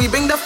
we bring the